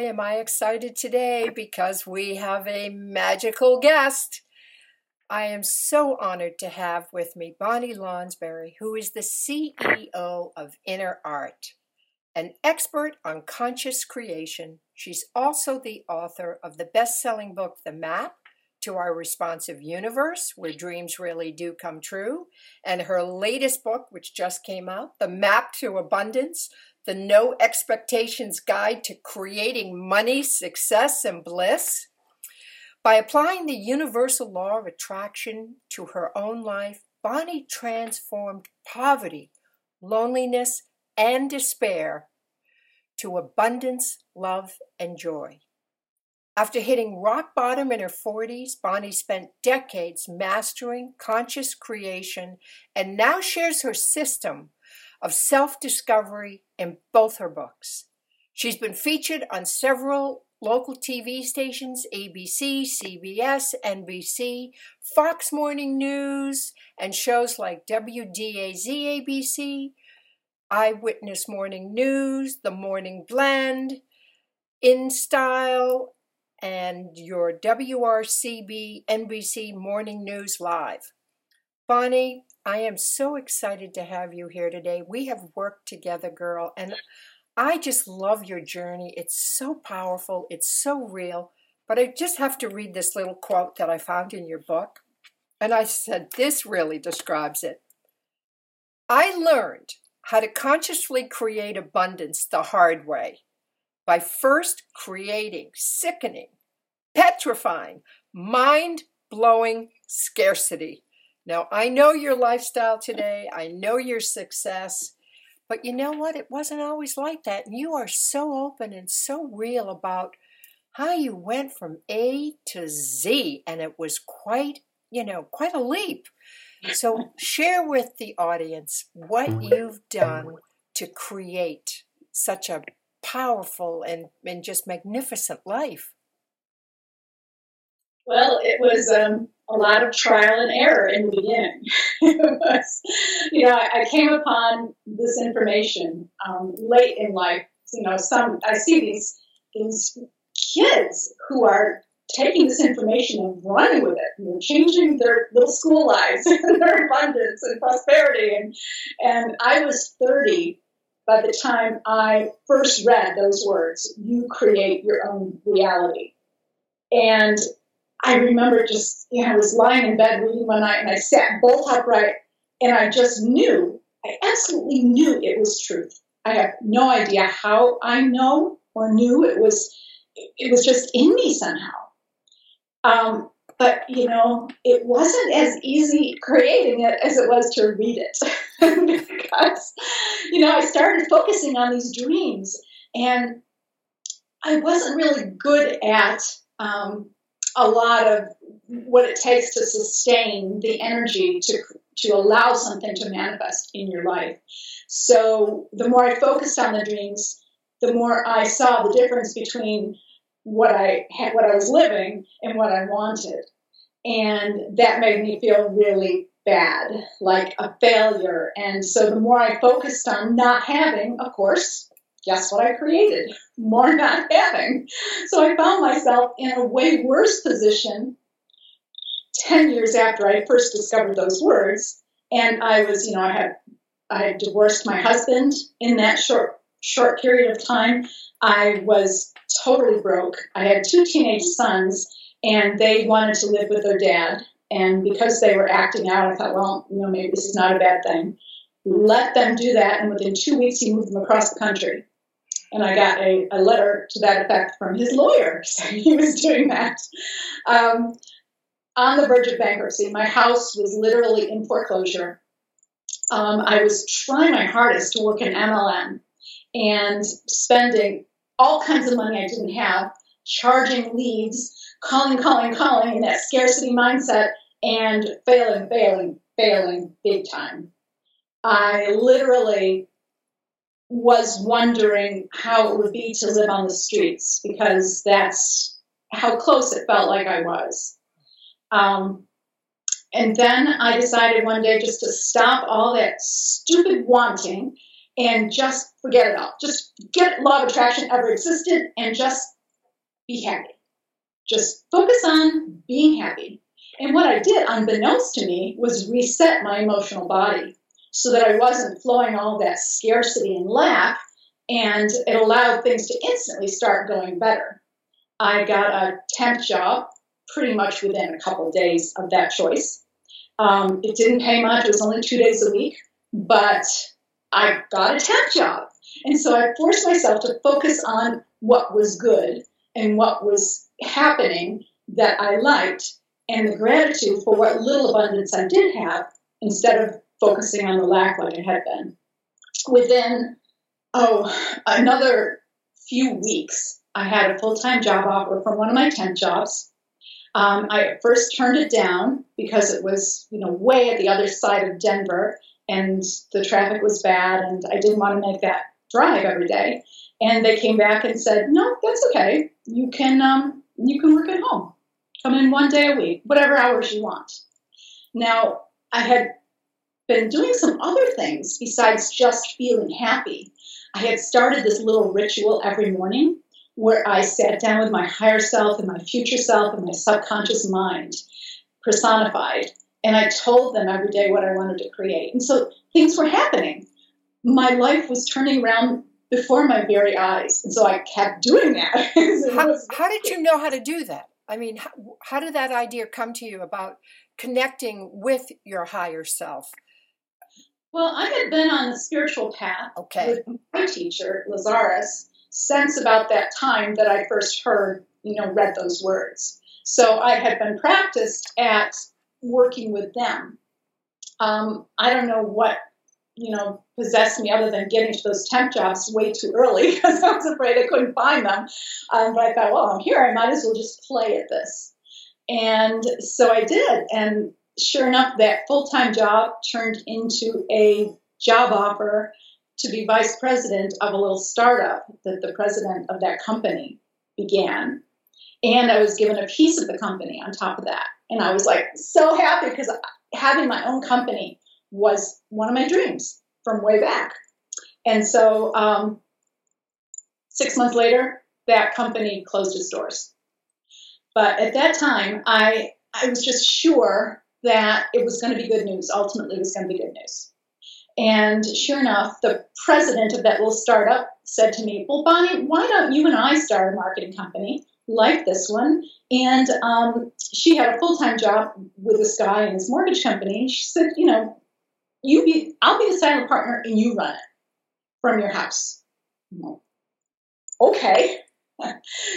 Boy, am I excited today because we have a magical guest. I am so honored to have with me Bonnie Lonsberry, who is the CEO of Inner Art, an expert on conscious creation. She's also the author of the best selling book, The Map to Our Responsive Universe, where dreams really do come true, and her latest book, which just came out, The Map to Abundance the No Expectations Guide to Creating Money, Success, and Bliss. By applying the universal law of attraction to her own life, Bonnie transformed poverty, loneliness, and despair to abundance, love, and joy. After hitting rock bottom in her 40s, Bonnie spent decades mastering conscious creation and now shares her system of self discovery in both her books. She's been featured on several local TV stations ABC, CBS, NBC, Fox Morning News, and shows like WDAZ ABC, Eyewitness Morning News, The Morning Blend, In Style, and your WRCB NBC Morning News Live. Bonnie, I am so excited to have you here today. We have worked together, girl, and I just love your journey. It's so powerful, it's so real. But I just have to read this little quote that I found in your book. And I said, This really describes it. I learned how to consciously create abundance the hard way by first creating sickening, petrifying, mind blowing scarcity. Now, I know your lifestyle today, I know your success, but you know what? It wasn't always like that. And you are so open and so real about how you went from A to Z, and it was quite, you know, quite a leap. So, share with the audience what you've done to create such a powerful and, and just magnificent life. Well, it was um, a lot of trial and error in the beginning. it was, you know, I, I, came upon this information um, late in life. You know, some I see these these kids who are taking this information and running with it. And they're changing their little school lives and their abundance and prosperity. And and I was 30 by the time I first read those words. You create your own reality. And I remember just, you know, I was lying in bed reading one night and I sat bolt upright and I just knew, I absolutely knew it was truth. I have no idea how I know or knew it was, it was just in me somehow. Um, but you know, it wasn't as easy creating it as it was to read it because, you know, I started focusing on these dreams and I wasn't really good at um, a lot of what it takes to sustain the energy to to allow something to manifest in your life. So the more I focused on the dreams, the more I saw the difference between what I had, what I was living, and what I wanted, and that made me feel really bad, like a failure. And so the more I focused on not having, of course, guess what I created? More not having. So I found myself in a way worse position 10 years after I first discovered those words. And I was, you know, I had I had divorced my husband in that short short period of time. I was totally broke. I had two teenage sons and they wanted to live with their dad. And because they were acting out, I thought, well, you know, maybe this is not a bad thing. Let them do that, and within two weeks, he moved them across the country and I got a, a letter to that effect from his lawyer saying he was doing that. Um, on the verge of bankruptcy, my house was literally in foreclosure. Um, I was trying my hardest to work in MLM and spending all kinds of money I didn't have charging leads, calling, calling, calling in that scarcity mindset and failing, failing, failing big time. I literally was wondering how it would be to live on the streets because that's how close it felt like I was. Um, and then I decided one day just to stop all that stupid wanting and just forget it all. Just get law of attraction ever existed and just be happy. Just focus on being happy. And what I did, unbeknownst to me, was reset my emotional body so that I wasn't flowing all that scarcity and lack, and it allowed things to instantly start going better. I got a temp job pretty much within a couple days of that choice. Um, it didn't pay much, it was only two days a week, but I got a temp job. And so I forced myself to focus on what was good and what was happening that I liked and the gratitude for what little abundance I did have instead of focusing on the lack like I had been. Within, oh, another few weeks, I had a full time job offer from one of my temp jobs. Um, I first turned it down because it was, you know, way at the other side of Denver, and the traffic was bad, and I didn't want to make that drive every day. And they came back and said, "No, that's okay. You can um, you can work at home. Come in one day a week, whatever hours you want." Now, I had been doing some other things besides just feeling happy. I had started this little ritual every morning where I sat down with my higher self and my future self and my subconscious mind personified. And I told them every day what I wanted to create. And so things were happening. My life was turning around before my very eyes. And so I kept doing that. how, how, did you know how to do that? I mean, how, how did that idea come to you about connecting with your higher self? Well, I had been on the spiritual path okay. with my teacher, Lazarus, since about that time that I first heard, you know, read those words. So I had been practiced at working with them. Um, I don't know what, you know, possessed me other than getting to those temp jobs way too early because I was afraid I couldn't find them. Um, but I thought, well, I'm here. I might as well just play at this. And so I did. And sure enough, that full time job turned into a job offer to be vice president of a little startup that the president of that company began. And I was given a piece of the company on top of that. And I was like so happy because having my own company was one of my dreams from way back. And so um, six months later, that company closed its doors. But at that time, I I was just sure that it was going to be good news. Ultimately, it was going to be good news. And sure enough, the president of that little startup said to me, Well, Bonnie, why don't you and I start a marketing company like this one? And um, she had a full time job with this guy in his mortgage company. She said, You know, you be, I'll be the silent partner and you run it from your house. Okay.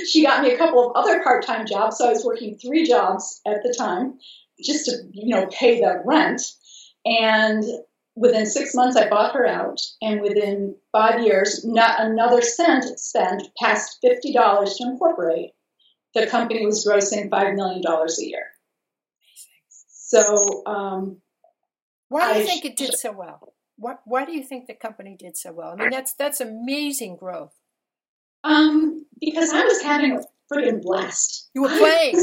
she got me a couple of other part time jobs. So I was working three jobs at the time just to you know pay the rent. And within six months, I bought her out, and within five years, not another cent spent past fifty dollars to incorporate. The company was grossing five million dollars a year. So, um, why do you I think it did so well? Why, why do you think the company did so well? I mean, that's that's amazing growth. Um, because I was having a freaking blast. You were playing.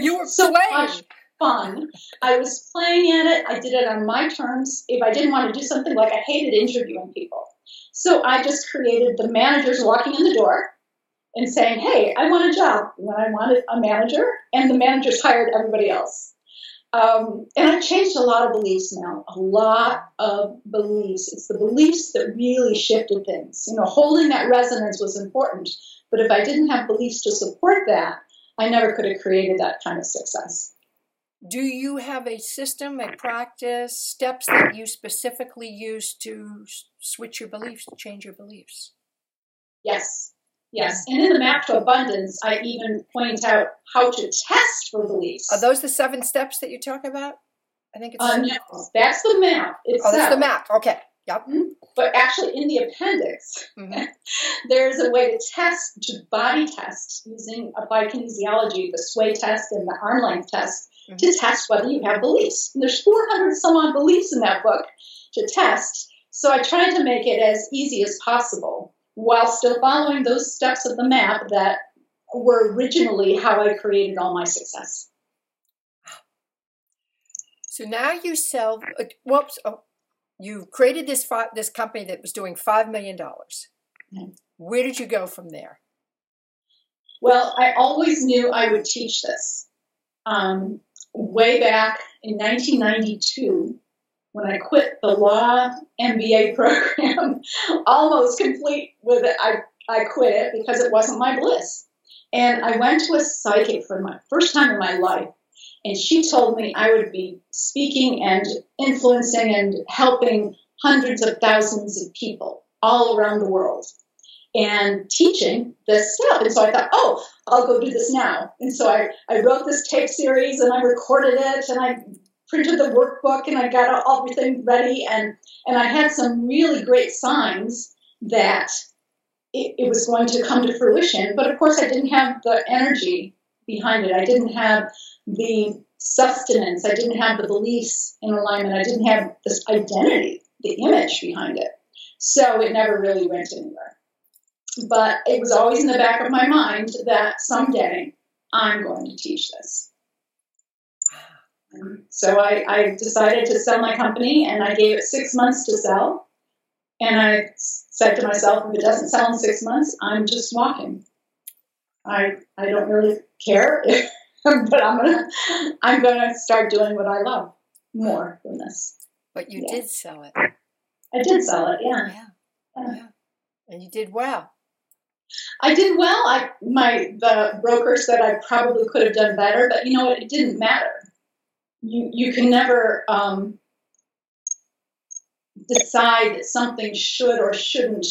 you were so playing. Much fun. I was playing at it. I did it on my terms. If I didn't want to do something, like I hated interviewing people. So I just created the managers walking in the door and saying, hey, I want a job. When I wanted a manager, and the managers hired everybody else. Um, and I changed a lot of beliefs now, a lot of beliefs. It's the beliefs that really shifted things. You know, holding that resonance was important, but if I didn't have beliefs to support that, I never could have created that kind of success. Do you have a system, a practice, steps that you specifically use to switch your beliefs, change your beliefs? Yes, yes. And in the map to abundance, I even point out how to test for beliefs. Are those the seven steps that you talk about? I think it's. Uh, no, that's the map. Itself. Oh, that's the map. Okay. Yep. But actually, in the appendix, Mhm. there's a way to test, to body test using applied kinesiology, the sway test and the arm length test, to test whether you have beliefs. And there's 400 some odd beliefs in that book to test. So I tried to make it as easy as possible while still following those steps of the map that were originally how I created all my success. So now you sell. Whoops! Oh, you created this fi- this company that was doing five million dollars. Mhm. Where did you go from there? Well, I always knew I would teach this. Um, way back in 1992, when I quit the law MBA program, almost complete with it, I, I quit it because it wasn't my bliss. And I went to a psychic for my first time in my life, and she told me I would be speaking and influencing and helping hundreds of thousands of people all around the world and teaching this stuff. And so I thought, oh, I'll go do this now. And so I, I wrote this tape series and I recorded it and I printed the workbook and I got everything ready and, and I had some really great signs that it, it was going to come to fruition. But of course, I didn't have the energy behind it. I didn't have the sustenance. I didn't have the beliefs in alignment. I didn't have this identity, the image behind it. So it never really went anywhere but it was always in the back of my mind that someday I'm going to teach this. And so I, I decided to sell my company and I gave it six months to sell. And I said to myself, if it doesn't sell in six months, I'm just walking. I, I don't really care, but I'm gonna I'm gonna start doing what I love more than this. But you Yeah. did sell it. I did sell it, yeah. Yeah. Yeah. yeah. And you did well. I did well. I my the broker said I probably could have done better, but you know what? It didn't matter. You you can never um, decide that something should or shouldn't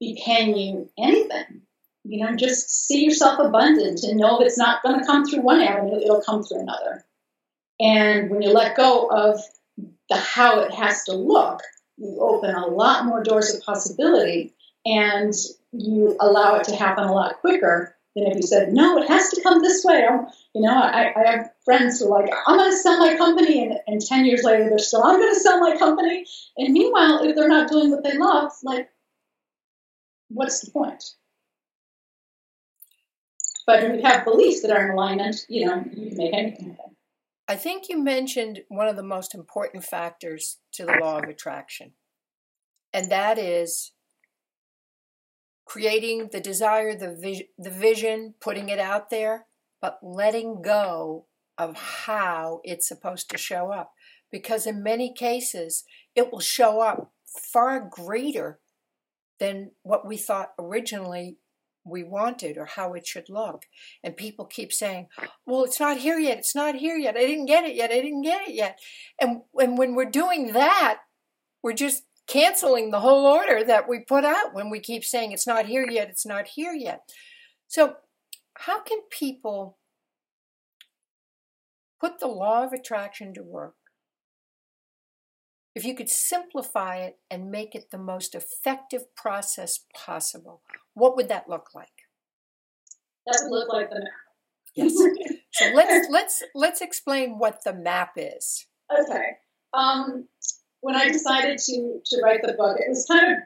be paying you anything. You know, just see yourself abundant and know if it's not going to come through one avenue, it'll come through another. And when you let go of the how it has to look, you open a lot more doors of possibility and you allow it to happen a lot quicker than if you said, no, it has to come this way. I'm, you know, I, I have friends who are like, I'm going to sell my company. And, and 10 years later, they're still, I'm going to sell my company. And meanwhile, if they're not doing what they love, like, what's the point? But if you have beliefs that are in alignment, you know, you can make anything happen. I think you mentioned one of the most important factors to the law of attraction, and that is creating the desire, the, vis- the vision, putting it out there, but letting go of how it's supposed to show up. Because in many cases, it will show up far greater than what we thought originally we wanted or how it should look. And people keep saying, well, it's not here yet. It's not here yet. I didn't get it yet. I didn't get it yet. And, and when we're doing that, we're just canceling the whole order that we put out when we keep saying it's not here yet. It's not here yet. So, how can people put the law of attraction to work? If you could simplify it and make it the most effective process possible, what would that look like? That would look like the map. Yes. So let's let's let's explain what the map is. Okay. Um, when I decided to to write the book, it was kind of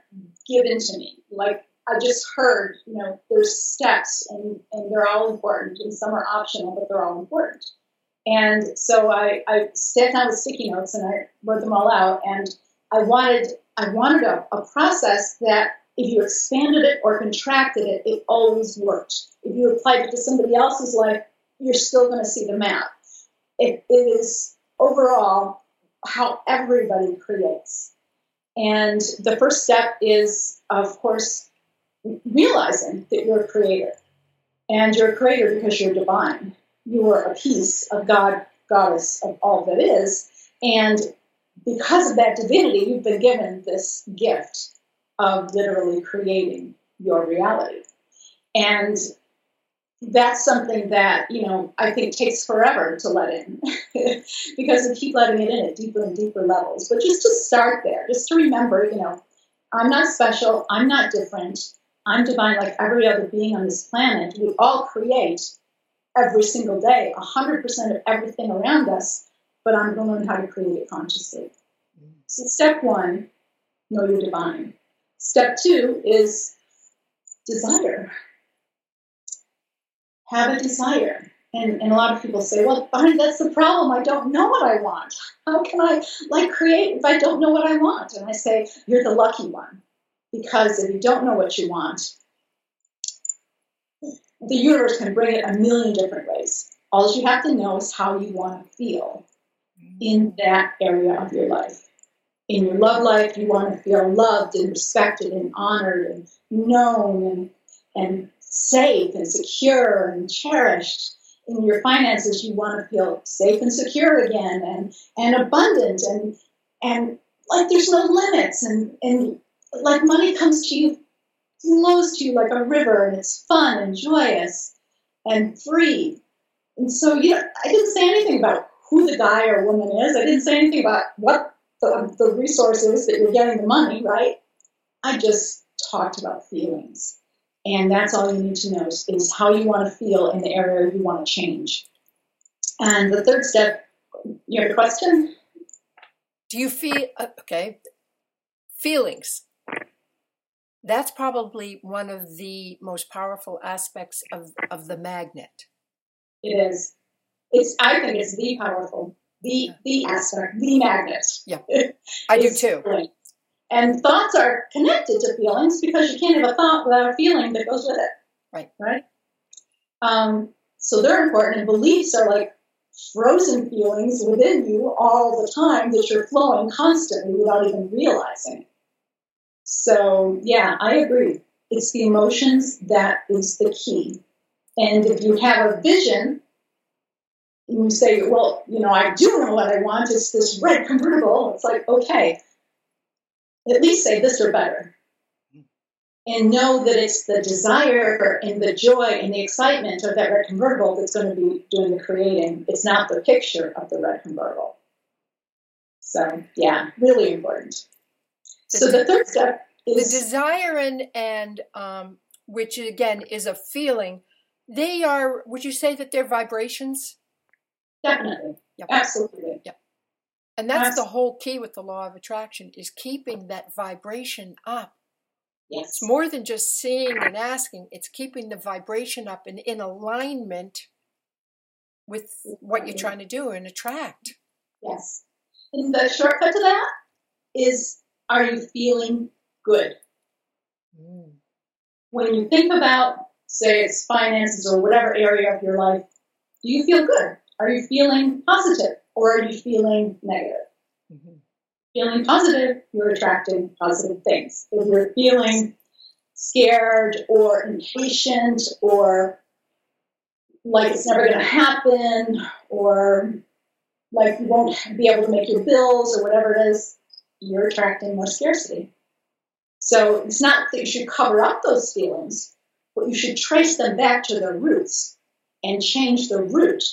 given to me. Like I just heard, you know, there's steps and, and they're all important, and some are optional, but they're all important. And so I, I sat down with sticky notes and I wrote them all out. And I wanted I wanted a, a process that if you expanded it or contracted it, it always worked. If you applied it to somebody else's life, you're still going to see the map. It, it is overall how everybody creates. And the first step is, of course, realizing that you're a creator. And you're a creator because you're divine. You are a piece of God, goddess of all that is. And because of that divinity, you've been given this gift of literally creating your reality. And that's something that you know I think takes forever to let in because we keep letting it in at deeper and deeper levels. But just to start there, just to remember, you know, I'm not special. I'm not different. I'm divine like every other being on this planet. We all create every single day, 100% of everything around us, but I'm going to learn how to create it consciously. So, step one, know you're divine. Step two is desire have a desire. And, and a lot of people say, well, that's the problem. I don't know what I want. How can I like create if I don't know what I want? And I say, you're the lucky one. Because if you don't know what you want, the universe can bring it a million different ways. All you have to know is how you want to feel in that area of your life. In your love life, you want to feel loved and respected and honored and known and, and safe and secure and cherished. In your finances, you want to feel safe and secure again and, and abundant and and like there's no limits and, and like money comes to you, flows to you like a river and it's fun and joyous and free. And so you know, I didn't say anything about who the guy or woman is. I didn't say anything about what the, the resource is that you're getting the money, right? I just talked about feelings. And that's all you need to know is, is how you want to feel in the area you want to change. And the third step, your question? Do you feel, uh, okay, feelings. That's probably one of the most powerful aspects of, of the magnet. It is. It's. I think it's the powerful, the the aspect, the magnet. Yeah, I do too. And thoughts are connected to feelings because you can't have a thought without a feeling that goes with it. Right. Right? Um, so they're important, and beliefs are like frozen feelings within you all the time that you're flowing constantly without even realizing. So, yeah, I agree. It's the emotions that is the key. And if you have a vision, and you say, well, you know, I do know what I want, it's this red convertible, it's like, okay, at least say this or better. And know that it's the desire and the joy and the excitement of that red convertible that's going to be doing the creating. It's not the picture of the red convertible. So, yeah, really important. So, the third step is the desire and, and um, which again is a feeling, they are, would you say that they're vibrations? Definitely. Yep. Absolutely. Yep. And that's, the whole key with the law of attraction is keeping that vibration up. Yes. It's more than just seeing and asking, it's keeping the vibration up and in alignment with what you're trying to do and attract. Yes. And the shortcut to that is are you feeling good? Mm. When you think about, say, it's finances or whatever area of your life, do you feel good? Are you feeling positive? Or are you feeling negative? Mm-hmm. Feeling positive, you're attracting positive things. If you're feeling scared or impatient or like it's never going to happen or like you won't be able to make your bills or whatever it is, you're attracting more scarcity. So it's not that you should cover up those feelings, but you should trace them back to their roots and change the root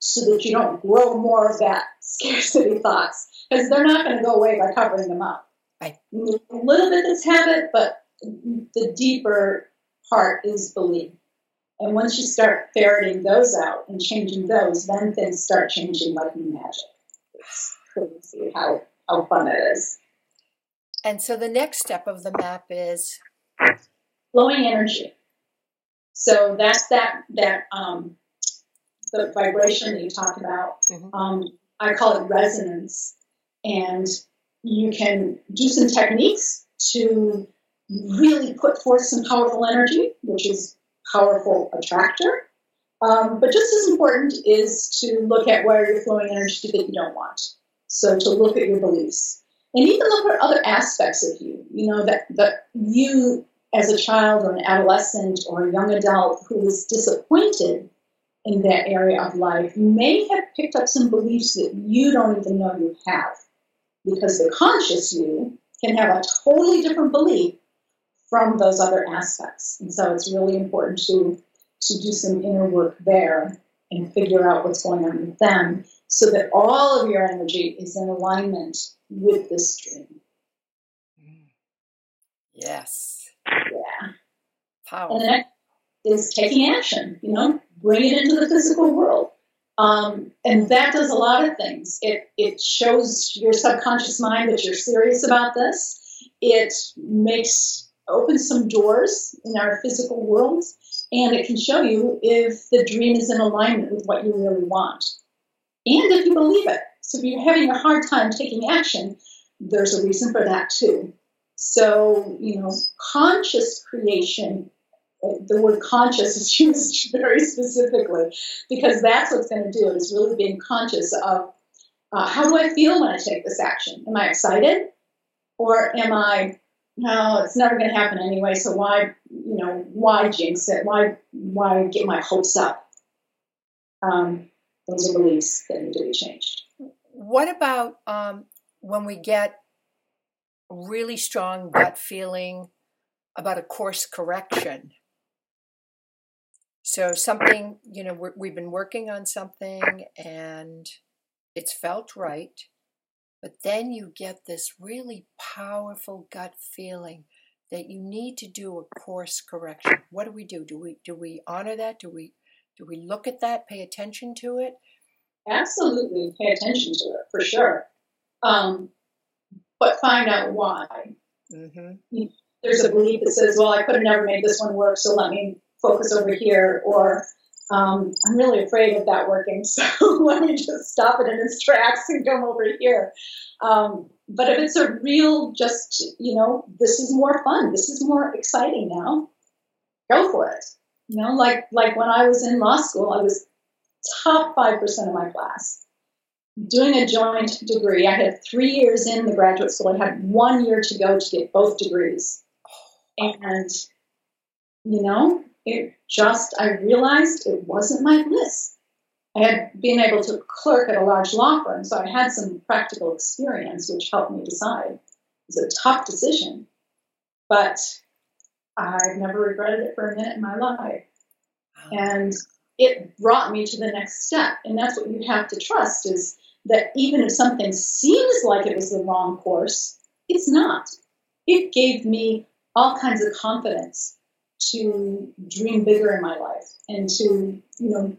so that you don't grow more of that scarcity thoughts because they're not going to go away by covering them up. Right. A little bit is habit, but the deeper part is belief. And once you start ferreting those out and changing those, then things start changing like magic. It's crazy how, how fun it is. And so the next step of the map is flowing energy. So that's that that um, the vibration that you talk about. Mm-hmm. Um, I call it resonance. And you can do some techniques to really put forth some powerful energy, which is powerful attractor. Um, but just as important is to look at where you're flowing energy that you don't want. So to look at your beliefs and even look at other aspects of you. You know that that you as a child or an adolescent or a young adult who was disappointed in that area of life, you may have picked up some beliefs that you don't even know you have. Because the conscious you can have a totally different belief from those other aspects. And so it's really important to to do some inner work there and figure out what's going on with them so that all of your energy is in alignment with this dream. Yes. Yeah. Powerful. And next is taking action, you know, bring it into the physical world. Um, and that does a lot of things. It, it shows your subconscious mind that you're serious about this. It makes opens some doors in our physical world, and it can show you if the dream is in alignment with what you really want, and if you believe it. So if you're having a hard time taking action, there's a reason for that too. So you know, conscious creation the word conscious is used very specifically because that's what's going to do it is really being conscious of uh, how do I feel when I take this action? Am I excited? Or am I, no, it's never going to happen anyway, so why, you know, why jinx it? Why, why get my hopes up? Um, those are beliefs that need to be changed. What about um, when we get really strong gut feeling about a course correction? So something, you know, we have been working on something and it's felt right, but then you get this really powerful gut feeling that you need to do a course correction. What do we do? Do we do we honor that? Do we do we look at that? Pay attention to it? Absolutely, pay attention to it for sure. Um, but find out why. Mm-hmm. There's a belief that says, "Well, I could have never made this one work, so let me focus over here, or um, I'm really afraid of that working, so let me just stop it in its tracks and come over here. Um, but if it's a real, just, you know, this is more fun, this is more exciting now, go for it. You know, like, like when I was in law school, I was top 5% of my class. Doing a joint degree, I had three years in the graduate school. I had one year to go to get both degrees. And, you know, it just, I realized it wasn't my bliss. I had been able to clerk at a large law firm, so I had some practical experience, which helped me decide. It was a tough decision, but I've never regretted it for a minute in my life. And it brought me to the next step. And that's what you have to trust is that even if something seems like it was the wrong course, it's not. It gave me all kinds of confidence to dream bigger in my life and to, you know,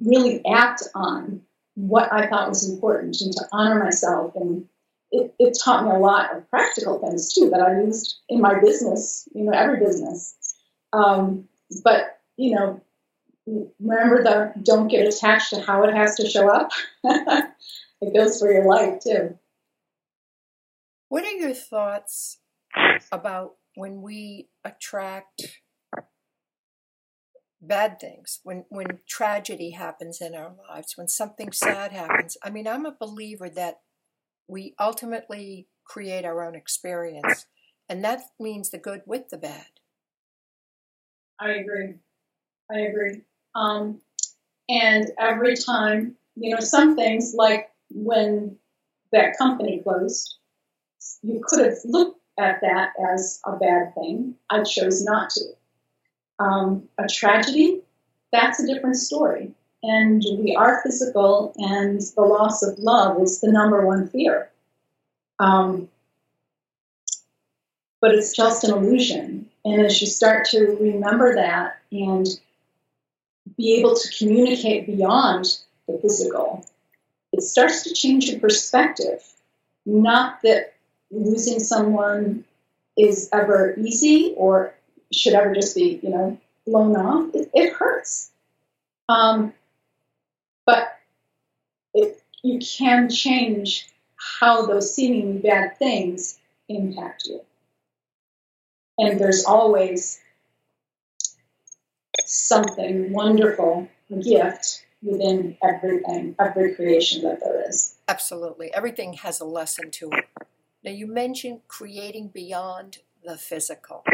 really act on what I thought was important and to honor myself. And it, it taught me a lot of practical things too that I used in my business, you know, every business. Um, but, you know, remember the don't get attached to how it has to show up. it goes for your life too. What are your thoughts about when we attract bad things, when when tragedy happens in our lives, when something sad happens. I mean, I'm a believer that we ultimately create our own experience, and that means the good with the bad. I agree. I agree. Um, and every time, you know, some things like when that company closed, you could have looked at that as a bad thing. I chose not to. Um, a tragedy, that's a different story. And we are physical, and the loss of love is the number one fear. Um, but it's just an illusion. And as you start to remember that and be able to communicate beyond the physical, it starts to change your perspective. Not that losing someone is ever easy or should ever just be, you know, blown off. It, it hurts. Um, but it, you can change how those seemingly bad things impact you. And there's always something wonderful, a gift within everything, every creation that there is. Absolutely. Everything has a lesson to it. Now, you mentioned creating beyond the physical.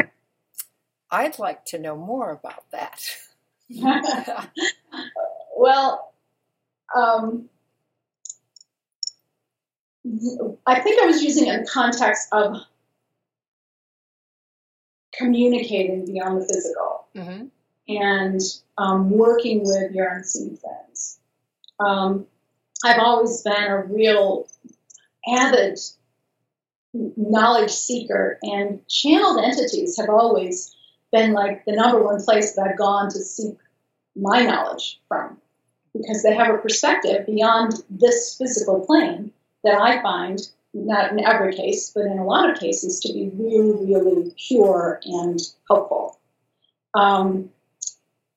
I'd like to know more about that. well, um, I think I was using it in the context of communicating beyond the physical. Mm-hmm. and um, working with your unseen friends. Um, I've always been a real avid knowledge seeker, and channeled entities have always been like the number one place that I've gone to seek my knowledge from because they have a perspective beyond this physical plane that I find, not in every case, but in a lot of cases, to be really, really pure and helpful. Um,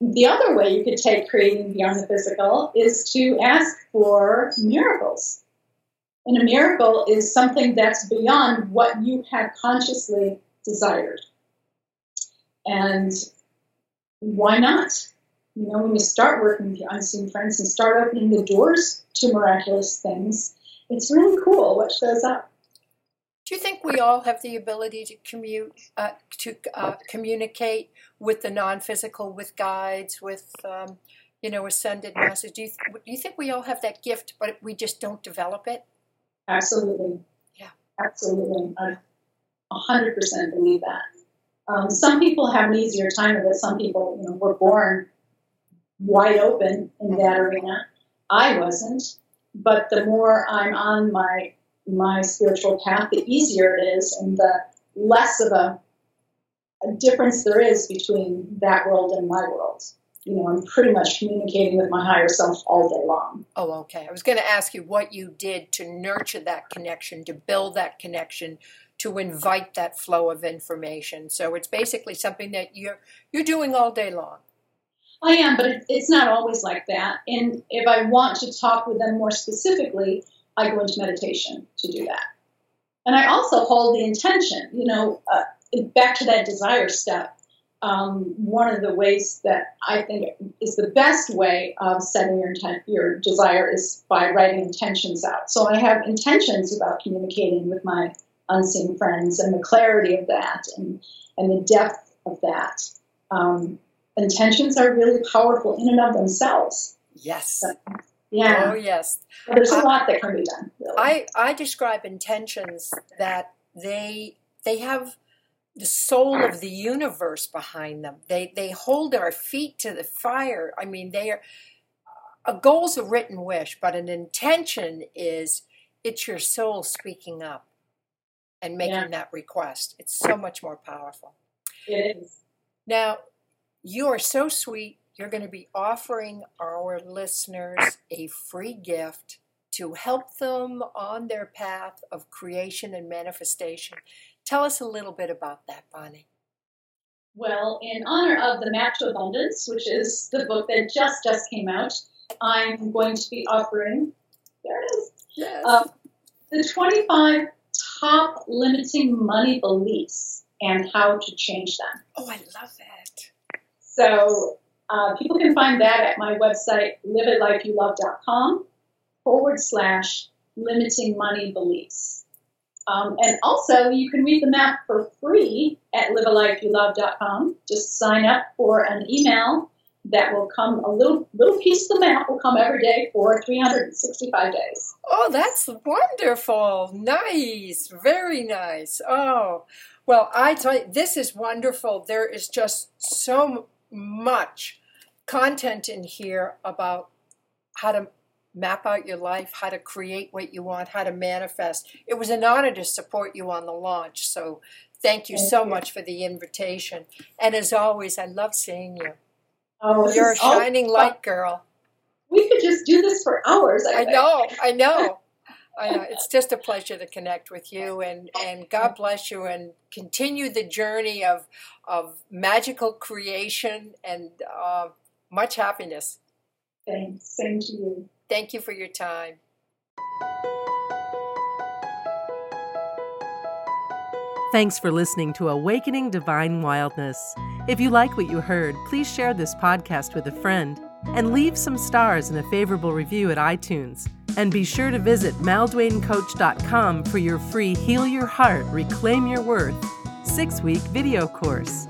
the other way you could take creating beyond the physical is to ask for miracles. And a miracle is something that's beyond what you had consciously desired. And why not? You know, when you start working with the unseen friends and start opening the doors to miraculous things, it's really cool what shows up. Do you think we all have the ability to commute, uh, to uh, communicate with the non-physical, with guides, with um, you know ascended masters? Do you, th- do you think we all have that gift, but we just don't develop it? Absolutely. Yeah. Absolutely. I 100% believe that. Um, some people have an easier time of it. Some people, you know, were born wide open in that arena. I wasn't. But the more I'm on my my spiritual path, the easier it is, and the less of a, a difference there is between that world and my world. You know, I'm pretty much communicating with my higher self all day long. Oh, okay. I was going to ask you what you did to nurture that connection, to build that connection, to invite that flow of information. So it's basically something that you're you're doing all day long. I am, but it's not always like that. And if I want to talk with them more specifically, I go into meditation to do that. And I also hold the intention, you know, uh, back to that desire step. Um, one of the ways that I think is the best way of setting your intent, your desire is by writing intentions out. So I have intentions about communicating with my unseen friends and the clarity of that and, and the depth of that. Um, intentions are really powerful in and of themselves. Yes. So, yeah. Oh, yes. There's a lot that can be done. Really. I, I describe intentions that they they have the soul of the universe behind them. They they hold our feet to the fire. I mean, they are a goal's a written wish, but an intention is it's your soul speaking up and making Yeah. that request. It's so much more powerful. it is. Now, you are so sweet. You're going to be offering our listeners a free gift to help them on their path of creation and manifestation. Tell us a little bit about that, Bonnie. Well, in honor of the Map to Abundance, which is the book that just just came out, I'm going to be offering. There it is. Yes. Uh, the 25 top limiting money beliefs and how to change them. oh, I love it. So uh, people can find that at my website, livealifeyouLove.com forward slash limiting money beliefs. Um, and also, you can read the map for free at livealifeyouLove.com. Just sign up for an email that will come, a little, little piece of the map will come every day for 365 days. Oh, that's wonderful. Nice. Very nice. Oh, well, I tell you, this is wonderful. There is just so much content in here about how to map out your life, how to create what you want, how to manifest. It was an honor to support you on the launch. So thank you Thank so you. much for the invitation. And as always, I love seeing you. Oh, You're a shining light girl. We could just do this for hours. I, I know, I know. I know. It's just a pleasure to connect with you, and, and God bless you, and continue the journey of of magical creation and uh, much happiness. Thanks. Same to you. Thank you for your time. Thanks for listening to Awakening Divine Wildness. If you like what you heard, please share this podcast with a friend and leave some stars and a favorable review at iTunes. And be sure to visit malduanecoach.com for your free Heal Your Heart, Reclaim Your Worth six week video course.